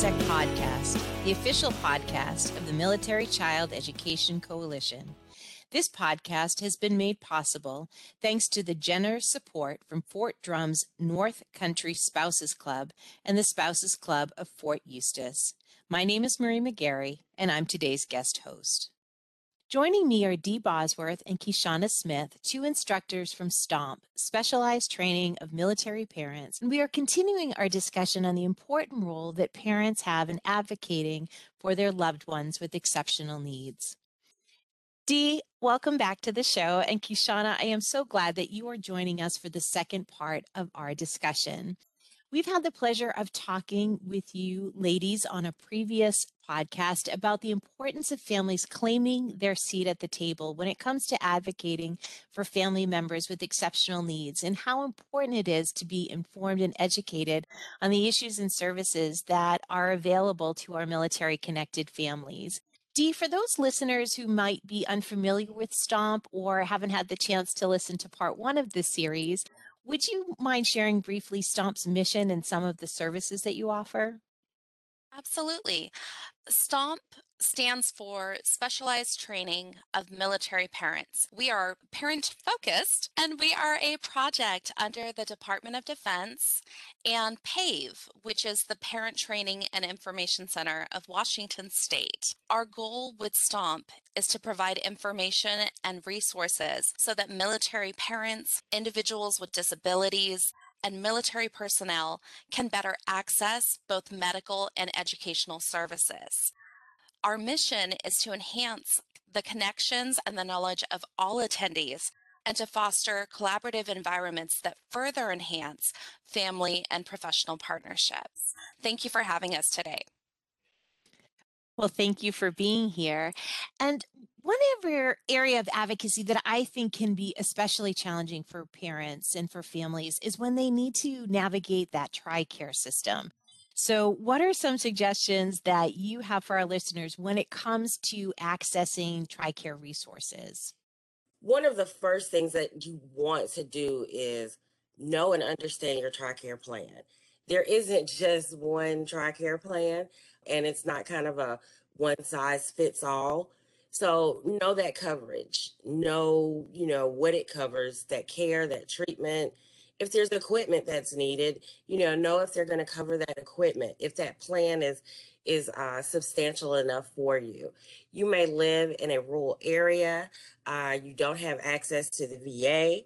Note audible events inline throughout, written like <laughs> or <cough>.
Podcast, the official podcast of the Military Child Education Coalition. This podcast has been made possible thanks to the generous support from Fort Drum's North Country Spouses Club and the Spouses Club of Fort Eustis. My name is Marie McGarry, and I'm today's guest host. Joining me are Dee Bosworth and Kishana Smith, two instructors from STOMP, Specialized Training of Military Parents. And we are continuing our discussion on the important role that parents have in advocating for their loved ones with exceptional needs. Dee, welcome back to the show. And Kishana, I am so glad that you are joining us for the second part of our discussion. We've had the pleasure of talking with you ladies on a previous podcast about the importance of families claiming their seat at the table when it comes to advocating for family members with exceptional needs and how important it is to be informed and educated on the issues and services that are available to our military connected families. Dee, for those listeners who might be unfamiliar with STOMP or haven't had the chance to listen to part one of this series, would you mind sharing briefly STOMP's mission and some of the services that you offer? Absolutely. STOMP stands for Specialized Training of Military Parents. We are parent focused and we are a project under the Department of Defense and PAVE, which is the Parent Training and Information Center of Washington State. Our goal with STOMP is to provide information and resources so that military parents, individuals with disabilities, and military personnel can better access both medical and educational services. Our mission is to enhance the connections and the knowledge of all attendees and to foster collaborative environments that further enhance family and professional partnerships. Thank you for having us today. Well, thank you for being here. And one area of advocacy that I think can be especially challenging for parents and for families is when they need to navigate that TRICARE system. So, what are some suggestions that you have for our listeners when it comes to accessing TRICARE resources? One of the first things that you want to do is know and understand your TRICARE plan. There isn't just one TRICARE plan, and it's not kind of a one size fits all. So know that coverage, know, you know, what it covers, that care, that treatment. If there's equipment that's needed, you know, know if they're going to cover that equipment. If that plan is is uh, substantial enough for you. You may live in a rural area. Uh, you don't have access to the VA.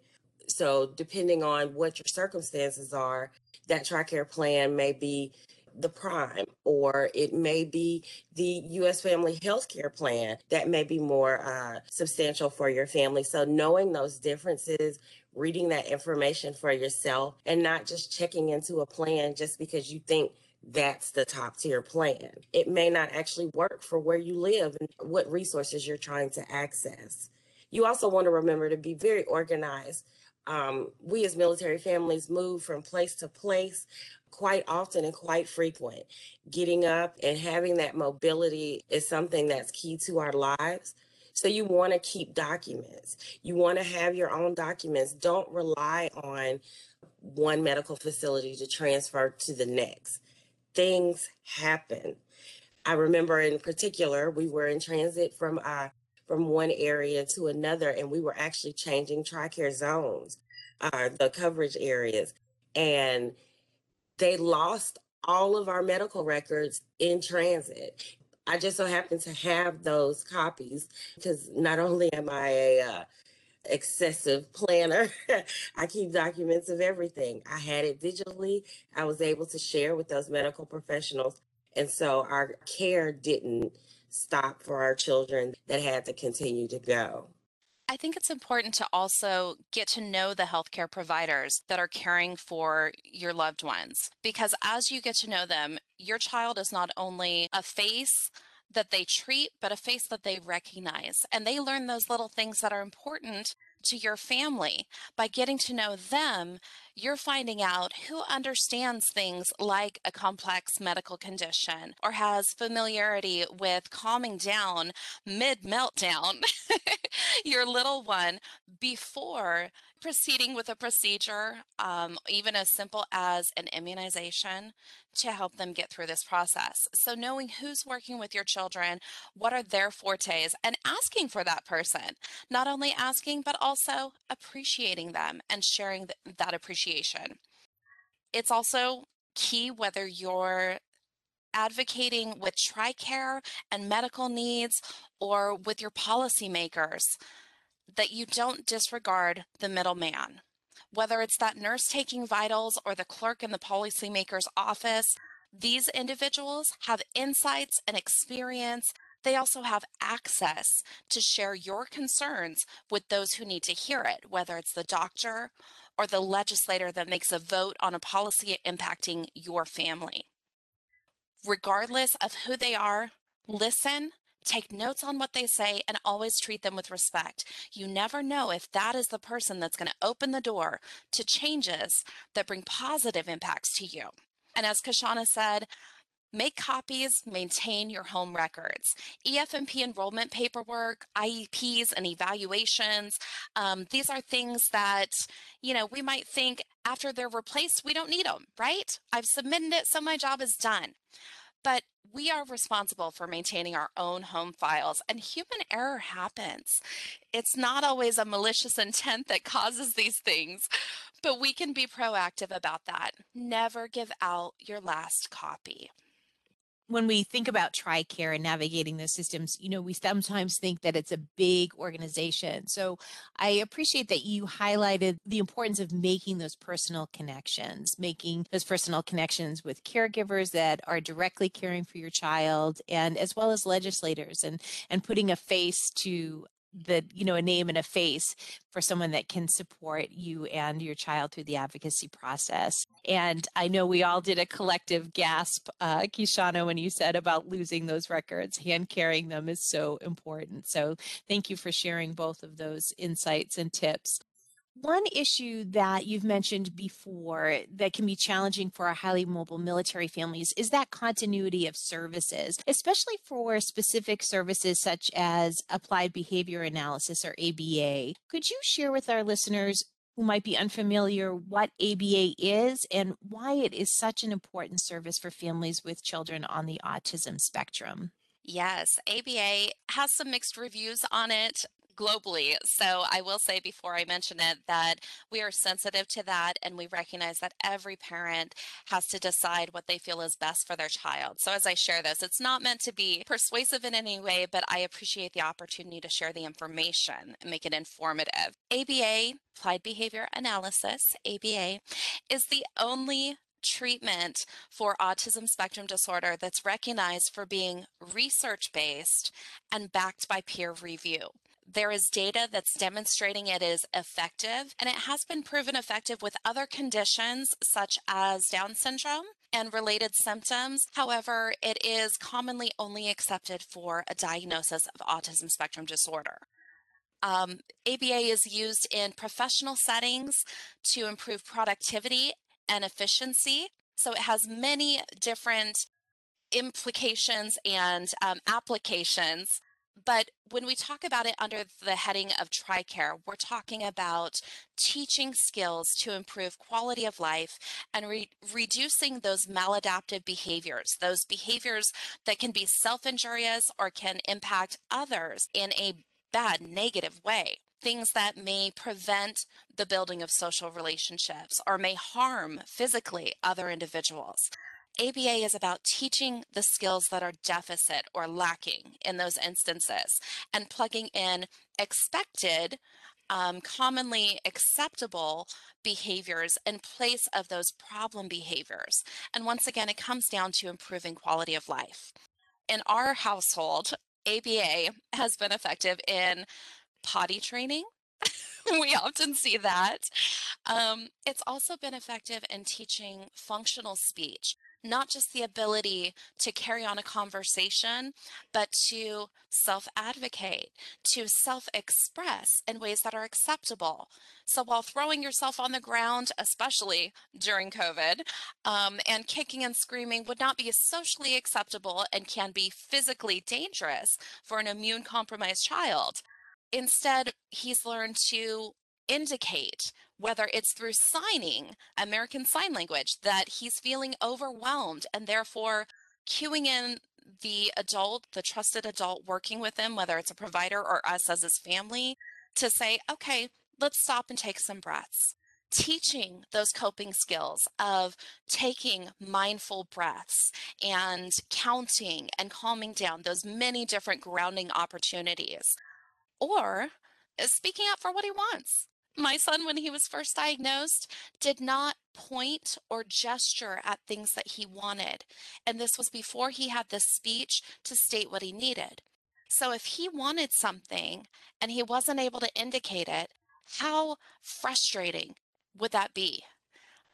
So, depending on what your circumstances are, that TRICARE plan may be the prime, or it may be the U.S. Family Health Care Plan that may be more uh, substantial for your family. So, knowing those differences, reading that information for yourself, and not just checking into a plan just because you think that's the top tier plan. It may not actually work for where you live and what resources you're trying to access. You also want to remember to be very organized. Um, we as military families move from place to place quite often and quite frequent. Getting up and having that mobility is something that's key to our lives. So you want to keep documents. You want to have your own documents. Don't rely on one medical facility to transfer to the next. Things happen. I remember in particular, we were in transit from uh, from one area to another, and we were actually changing TRICARE zones, uh, the coverage areas. And they lost all of our medical records in transit. I just so happen to have those copies because not only am I a uh, excessive planner, <laughs> I keep documents of everything. I had it digitally. I was able to share with those medical professionals. And so our care didn't stop for our children that had to continue to go. I think it's important to also get to know the healthcare providers that are caring for your loved ones because as you get to know them, your child is not only a face that they treat, but a face that they recognize. And they learn those little things that are important to your family. By getting to know them, you're finding out who understands things like a complex medical condition or has familiarity with calming down mid meltdown <laughs> your little one before proceeding with a procedure, um, even as simple as an immunization, to help them get through this process. So, knowing who's working with your children, what are their fortes, and asking for that person, not only asking, but also appreciating them and sharing th- that appreciation. It's also key whether you're advocating with TRICARE and medical needs or with your policymakers that you don't disregard the middleman. Whether it's that nurse taking vitals or the clerk in the policymaker's office, these individuals have insights and experience. They also have access to share your concerns with those who need to hear it, whether it's the doctor or the legislator that makes a vote on a policy impacting your family. Regardless of who they are, listen Take notes on what they say and always treat them with respect. You never know if that is the person that's going to open the door to changes that bring positive impacts to you. And as Kishana said, Make copies, maintain your home records. EFMP enrollment paperwork, IEPs, and evaluations. Um, these are things that, you know, we might think after they're replaced, we don't need them, right? I've submitted it, so my job is done. But we are responsible for maintaining our own home files, and human error happens. It's not always a malicious intent that causes these things, but we can be proactive about that. Never give out your last copy when we think about TRICARE and navigating those systems, you know, we sometimes think that it's a big organization. So I appreciate that you highlighted the importance of making those personal connections, making those personal connections with caregivers that are directly caring for your child and as well as legislators and and putting a face to the you know a name and a face for someone that can support you and your child through the advocacy process. And i know we all did a collective gasp uh, kishana when you said about losing those records. Hand carrying them is so important. So thank you for sharing both of those insights and tips one issue that you've mentioned before that can be challenging for our highly mobile military families is that continuity of services, especially for specific services such as applied behavior analysis or ABA. Could you share with our listeners who might be unfamiliar what ABA is and why it is such an important service for families with children on the autism spectrum? Yes, ABA has some mixed reviews on it globally. So I will say before I mention it that we are sensitive to that and we recognize that every parent has to decide what they feel is best for their child. So as I share this, it's not meant to be persuasive in any way, but I appreciate the opportunity to share the information and make it informative. ABA, Applied Behavior Analysis, ABA, is the only treatment for autism spectrum disorder that's recognized for being research based and backed by peer review. There is data that's demonstrating it is effective, and it has been proven effective with other conditions such as Down syndrome and related symptoms. However, it is commonly only accepted for a diagnosis of autism spectrum disorder. Um, ABA is used in professional settings to improve productivity and efficiency. So it has many different implications and um, applications but when we talk about it under the heading of TRICARE, we're talking about teaching skills to improve quality of life and re reducing those maladaptive behaviors, those behaviors that can be self injurious or can impact others in a bad, negative way things that may prevent the building of social relationships or may harm physically other individuals. ABA is about teaching the skills that are deficit or lacking in those instances and plugging in expected, um, commonly acceptable behaviors in place of those problem behaviors. And once again, it comes down to improving quality of life. In our household, ABA has been effective in potty training. <laughs> we often see that. Um, it's also been effective in teaching functional speech not just the ability to carry on a conversation, but to self advocate, to self express in ways that are acceptable. So while throwing yourself on the ground, especially during COVID, um, and kicking and screaming would not be socially acceptable and can be physically dangerous for an immune compromised child. Instead, he's learned to indicate whether it's through signing American Sign Language that he's feeling overwhelmed and therefore cueing in the adult, the trusted adult working with him, whether it's a provider or us as his family, to say, okay, let's stop and take some breaths. Teaching those coping skills of taking mindful breaths and counting and calming down, those many different grounding opportunities. Or uh, speaking up for what he wants my son, when he was first diagnosed, did not point or gesture at things that he wanted. And this was before he had the speech to state what he needed. So if he wanted something and he wasn't able to indicate it, how frustrating would that be?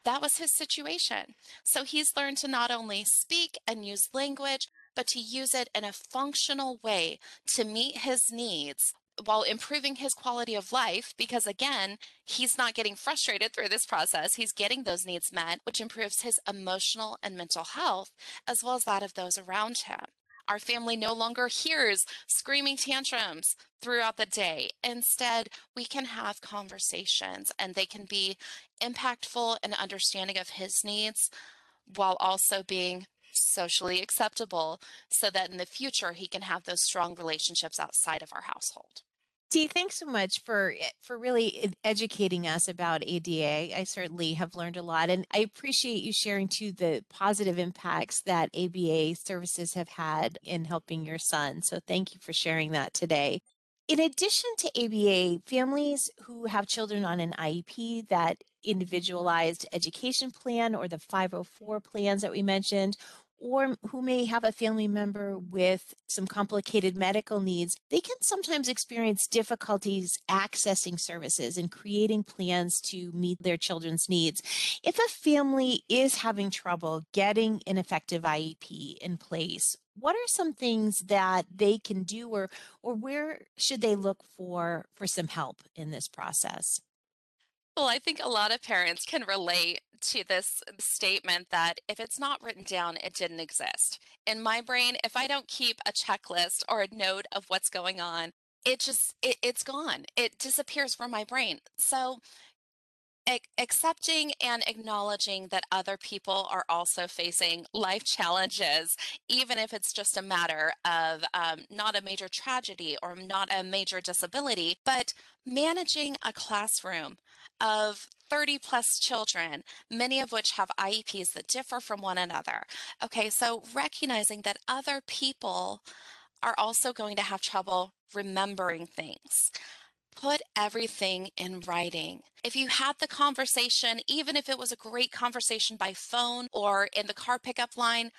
That was his situation. So he's learned to not only speak and use language, but to use it in a functional way to meet his needs while improving his quality of life because again he's not getting frustrated through this process. He's getting those needs met which improves his emotional and mental health as well as that of those around him. Our family no longer hears screaming tantrums throughout the day. Instead we can have conversations and they can be impactful and understanding of his needs while also being socially acceptable so that in the future he can have those strong relationships outside of our household. Dee, thanks so much for eh, for really educating us about ABA. I certainly have learned a lot, and I appreciate you sharing too the positive impacts that ABA services have had in helping your son. So thank you for sharing that today. In addition to ABA, families who have children on an IEP, that individualized education plan, or the 504 plans that we mentioned, or who may have a family member with some complicated medical needs, they can sometimes experience difficulties accessing services and creating plans to meet their children's needs. If a family is having trouble getting an effective IEP in place, what are some things that they can do or or where should they look for for some help in this process? Well, I think a lot of parents can relate to this statement that if it's not written down, it didn't exist. In my brain, if I don't keep a checklist or a note of what's going on, it just it, it's gone. It disappears from my brain. So accepting and acknowledging that other people are also facing life <laughs> challenges, even if it's just a matter of um, not a major tragedy or not a major disability, but managing a classroom of 30 plus children, many of which have IEPs that differ from one another. Okay, so recognizing that other people are also going to have trouble remembering things. Put everything in writing. If you had the conversation, even if it was a great conversation by phone or in the car pickup line,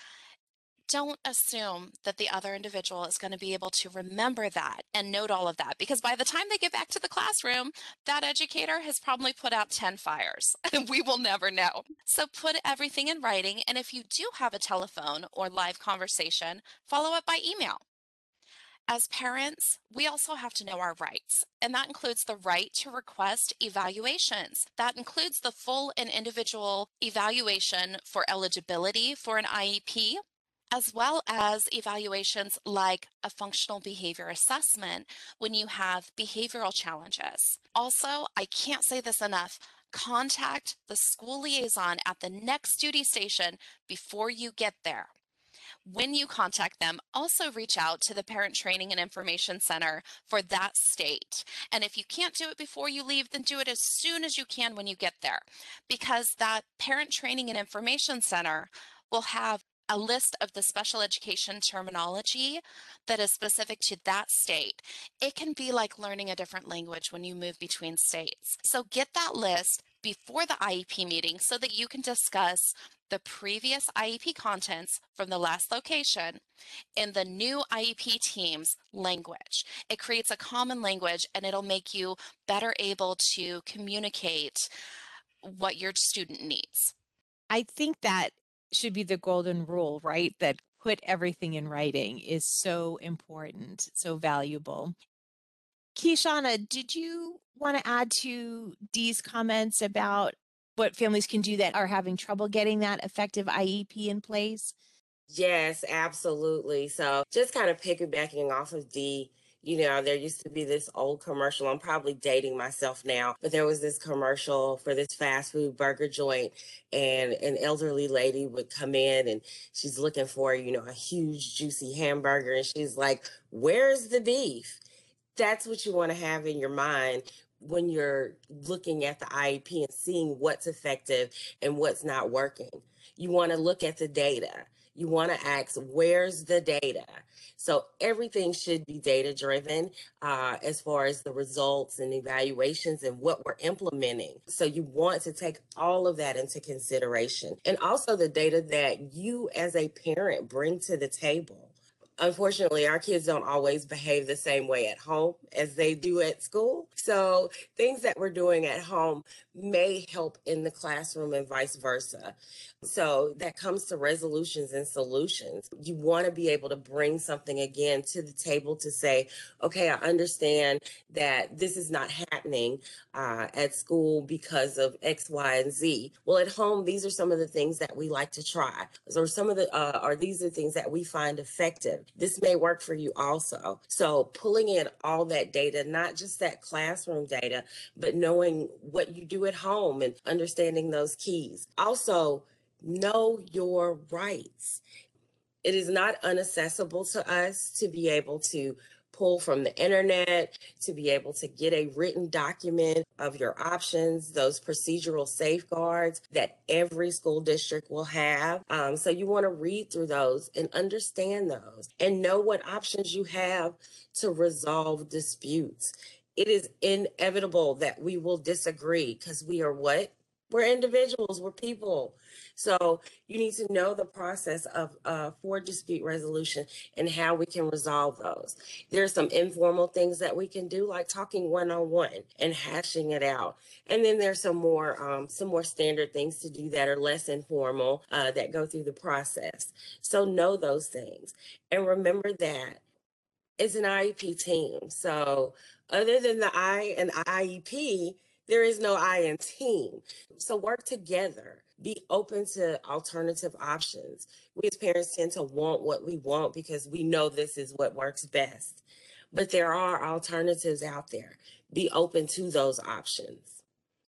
don't assume that the other individual is going to be able to remember that and note all of that because by the time they get back to the classroom, that educator has probably put out 10 fires <laughs> and we will never know. So put everything in writing. And if you do have a telephone or live conversation, follow up by email. As parents, we also have to know our rights, and that includes the right to request evaluations. That includes the full and individual evaluation for eligibility for an IEP, as well as evaluations like a functional behavior assessment when you have behavioral challenges. Also, I can't say this enough, contact the school liaison at the next duty station before you get there. When you contact them, also reach out to the Parent Training and Information Center for that state. And if you can't do it before you leave, then do it as soon as you can when you get there, because that Parent Training and Information Center will have a list of the special education terminology that is specific to that state. It can be like learning a different language when you move between states. So get that list before the IEP meeting so that you can discuss the previous IEP contents from the last location in the new IEP team's language. It creates a common language and it'll make you better able to communicate what your student needs. I think that should be the golden rule, right? That put everything in writing is so important, so valuable. Kishana, did you want to add to Dee's comments about what families can do that are having trouble getting that effective IEP in place? Yes, absolutely. So just kind of piggybacking off of Dee, you know, there used to be this old commercial. I'm probably dating myself now, but there was this commercial for this fast food burger joint, and an elderly lady would come in and she's looking for, you know, a huge, juicy hamburger. And she's like, Where's the beef? That's what you want to have in your mind when you're looking at the IEP and seeing what's effective and what's not working. You want to look at the data. You want to ask, where's the data? So everything should be data driven uh, as far as the results and evaluations and what we're implementing. So you want to take all of that into consideration and also the data that you as a parent bring to the table unfortunately, our kids don't always behave the same way at home as they do at school. So, things that we're doing at home may help in the classroom and vice versa. So, that comes to resolutions and solutions. You want to be able to bring something again to the table to say, okay, I understand that this is not happening uh, at school because of X, Y, and Z. Well, at home, these are some of the things that we like to try, or some of the, uh, or these are things that we find effective. This may work for you also. So, pulling in all that data, not just that classroom data, but knowing what you do at home and understanding those keys. Also, know your rights. It is not unaccessible to us to be able to pull from the internet, to be able to get a written document of your options, those procedural safeguards that every school district will have. Um, so you want to read through those and understand those and know what options you have to resolve disputes. It is inevitable that we will disagree because we are what? We're individuals, we're people. So you need to know the process of uh, for dispute resolution and how we can resolve those. There's some informal things that we can do, like talking one on one and hashing it out. And then there's some more um, some more standard things to do that are less informal uh, that go through the process. So know those things and remember that it's an IEP team. So other than the I and IEP, there is no I in team. So work together. Be open to alternative options. We as parents tend to want what we want because we know this is what works best. But there are alternatives out there. Be open to those options.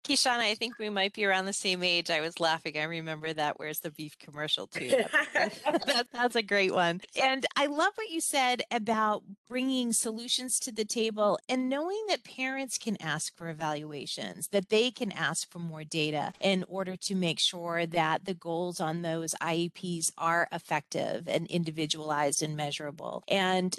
Kishana, I think we might be around the same age. I was laughing. I remember that. Where's the beef commercial <laughs> too? <laughs> that, that's a great one. And I love what you said about bringing solutions to the table and knowing that parents can ask for evaluations, that they can ask for more data in order to make sure that the goals on those IEPs are effective and individualized and measurable. And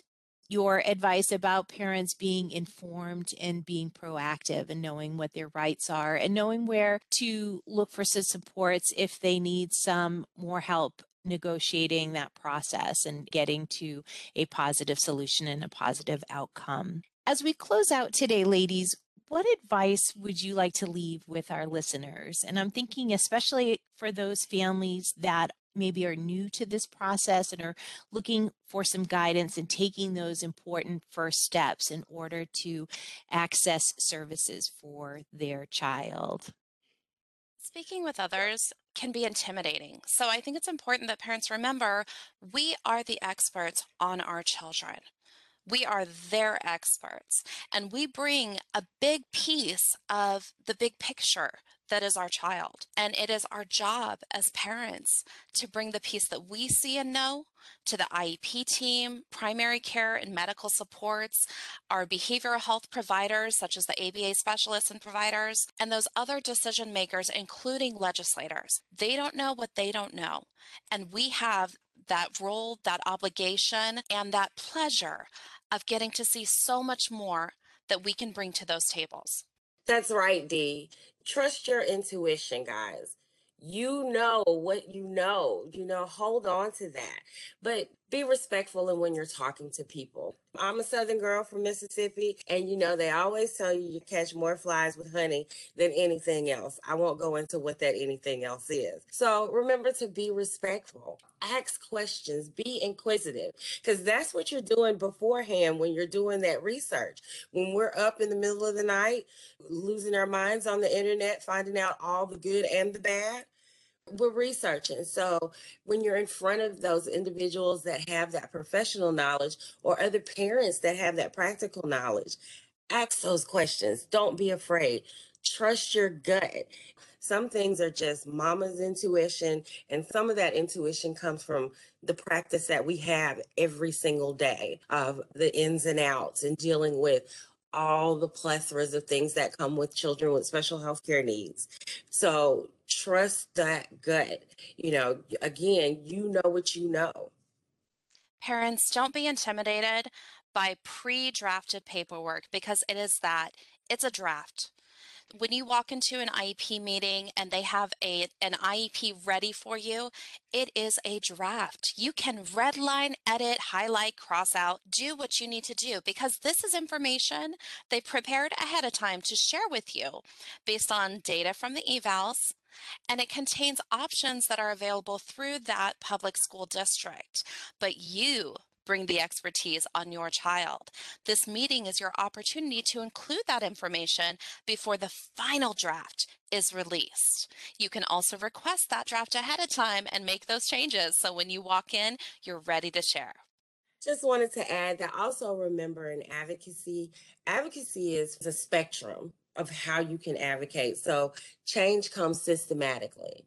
your advice about parents being informed and being proactive and knowing what their rights are and knowing where to look for some supports if they need some more help negotiating that process and getting to a positive solution and a positive outcome. As we close out today, ladies, what advice would you like to leave with our listeners? And I'm thinking, especially for those families that maybe are new to this process and are looking for some guidance and taking those important first steps in order to access services for their child. Speaking with others can be intimidating. So I think it's important that parents remember we are the experts on our children. We are their experts, and we bring a big piece of the big picture that is our child. And it is our job as parents to bring the piece that we see and know to the IEP team, primary care and medical supports, our behavioral health providers, such as the ABA specialists and providers, and those other decision makers, including legislators. They don't know what they don't know. And we have that role, that obligation, and that pleasure of getting to see so much more that we can bring to those tables. That's right, Dee. Trust your intuition, guys. You know what you know, you know, hold on to that. But be respectful in when you're talking to people. I'm a Southern girl from Mississippi, and you know, they always tell you you catch more flies with honey than anything else. I won't go into what that anything else is. So remember to be respectful, ask questions, be inquisitive, because that's what you're doing beforehand when you're doing that research. When we're up in the middle of the night, losing our minds on the internet, finding out all the good and the bad we're researching. So when you're in front of those individuals that have that professional knowledge or other parents that have that practical knowledge, ask those questions. Don't be afraid. Trust your gut. Some things are just mama's intuition, and some of that intuition comes from the practice that we have every single day of the ins and outs and dealing with all the plethoras of things that come with children with special health care needs. So trust that gut. You know, again, you know what you know. Parents, don't be intimidated by pre drafted paperwork because it is that it's a draft when you walk into an IEP meeting and they have a an IEP ready for you, it is a draft. You can redline, edit, highlight, cross out, do what you need to do because this is information they prepared ahead of time to share with you based on data from the evals, and it contains options that are available through that public school district. But you bring the expertise on your child. This meeting is your opportunity to include that information before the final draft is released. You can also request that draft ahead of time and make those changes. So when you walk in, you're ready to share. Just wanted to add that also remember in advocacy, advocacy is a spectrum of how you can advocate. So change comes systematically.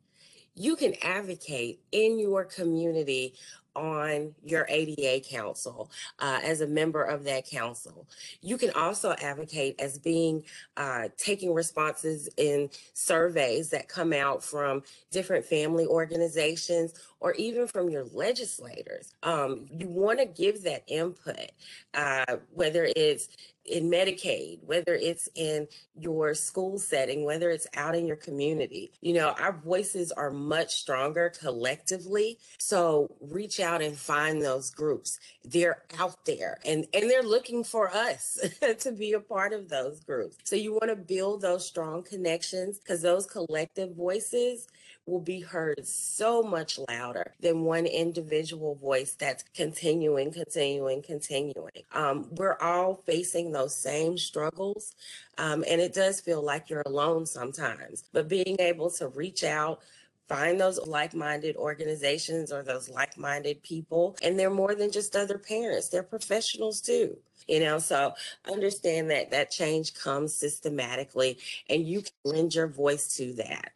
You can advocate in your community on your ADA council uh, as a member of that council. You can also advocate as being uh, taking responses in surveys that come out from different family organizations or even from your legislators. Um, you want to give that input, uh, whether it's in Medicaid, whether it's in your school setting, whether it's out in your community. You know, our voices are much stronger collectively. So reach out and find those groups. They're out there and, and they're looking for us <laughs> to be a part of those groups. So you want to build those strong connections because those collective voices will be heard so much louder than one individual voice that's continuing, continuing, continuing. Um, we're all facing those same struggles, um, and it does feel like you're alone sometimes. But being able to reach out, find those like-minded organizations or those like-minded people and they're more than just other parents they're professionals too you know so understand that that change comes systematically and you can lend your voice to that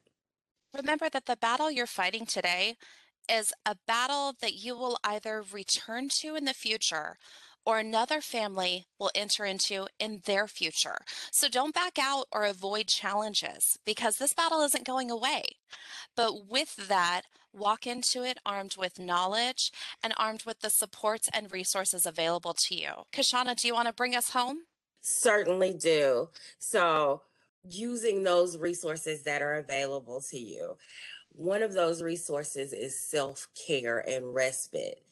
Remember that the battle you're fighting today is a battle that you will either return to in the future or another family will enter into in their future. So don't back out or avoid challenges because this battle isn't going away. But with that, walk into it armed with knowledge and armed with the supports and resources available to you. Kishana, do you want to bring us home? Certainly do. So using those resources that are available to you. One of those resources is self care and respite.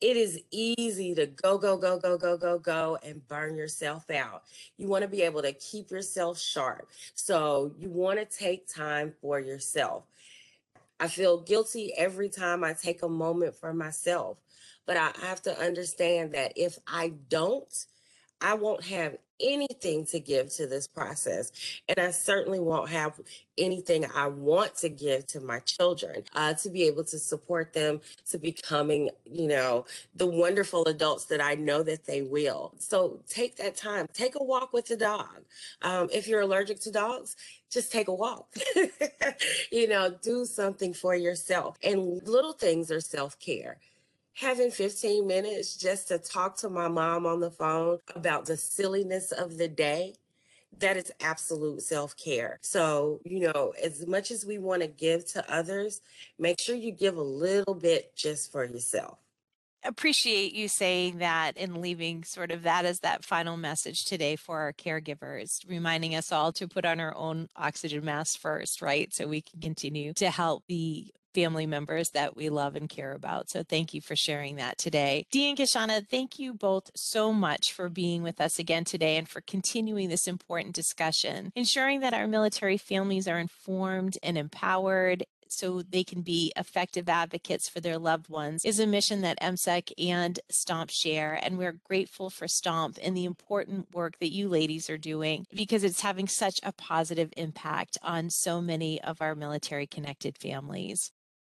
It is easy to go, go, go, go, go, go, go, and burn yourself out. You want to be able to keep yourself sharp. So you want to take time for yourself. I feel guilty every time I take a moment for myself, but I have to understand that if I don't, I won't have anything to give to this process. And I certainly won't have anything I want to give to my children uh, to be able to support them to becoming, you know, the wonderful adults that I know that they will. So take that time, take a walk with the dog. Um, if you're allergic to dogs, just take a walk. <laughs> you know, do something for yourself. And little things are self care having 15 minutes just to talk to my mom on the phone about the silliness of the day that is absolute self-care so you know as much as we want to give to others make sure you give a little bit just for yourself appreciate you saying that and leaving sort of that as that final message today for our caregivers, reminding us all to put on our own oxygen mask first, right? So we can continue to help be family members that we love and care about. So thank you for sharing that today. Dee and Kishana, thank you both so much for being with us again today and for continuing this important discussion, ensuring that our military families are informed and empowered so they can be effective advocates for their loved ones is a mission that MCEC and STOMP share. And we're grateful for STOMP and the important work that you ladies are doing because it's having such a positive impact on so many of our military connected families.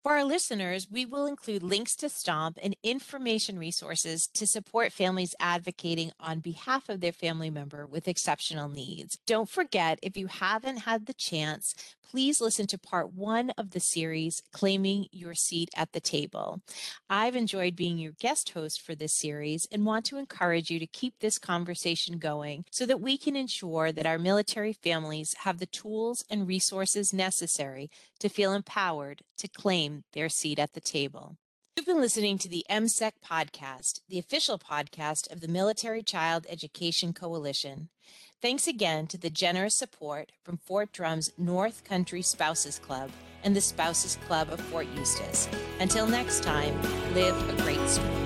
For our listeners, we will include links to STOMP and information resources to support families advocating on behalf of their family member with exceptional needs. Don't forget, if you haven't had the chance, please listen to part one of the series, Claiming Your Seat at the Table. I've enjoyed being your guest host for this series and want to encourage you to keep this conversation going so that we can ensure that our military families have the tools and resources necessary to feel empowered to claim their seat at the table. You've been listening to the MCEC podcast, the official podcast of the Military Child Education Coalition. Thanks again to the generous support from Fort Drum's North Country Spouses Club and the Spouses Club of Fort Eustis. Until next time, live a great story.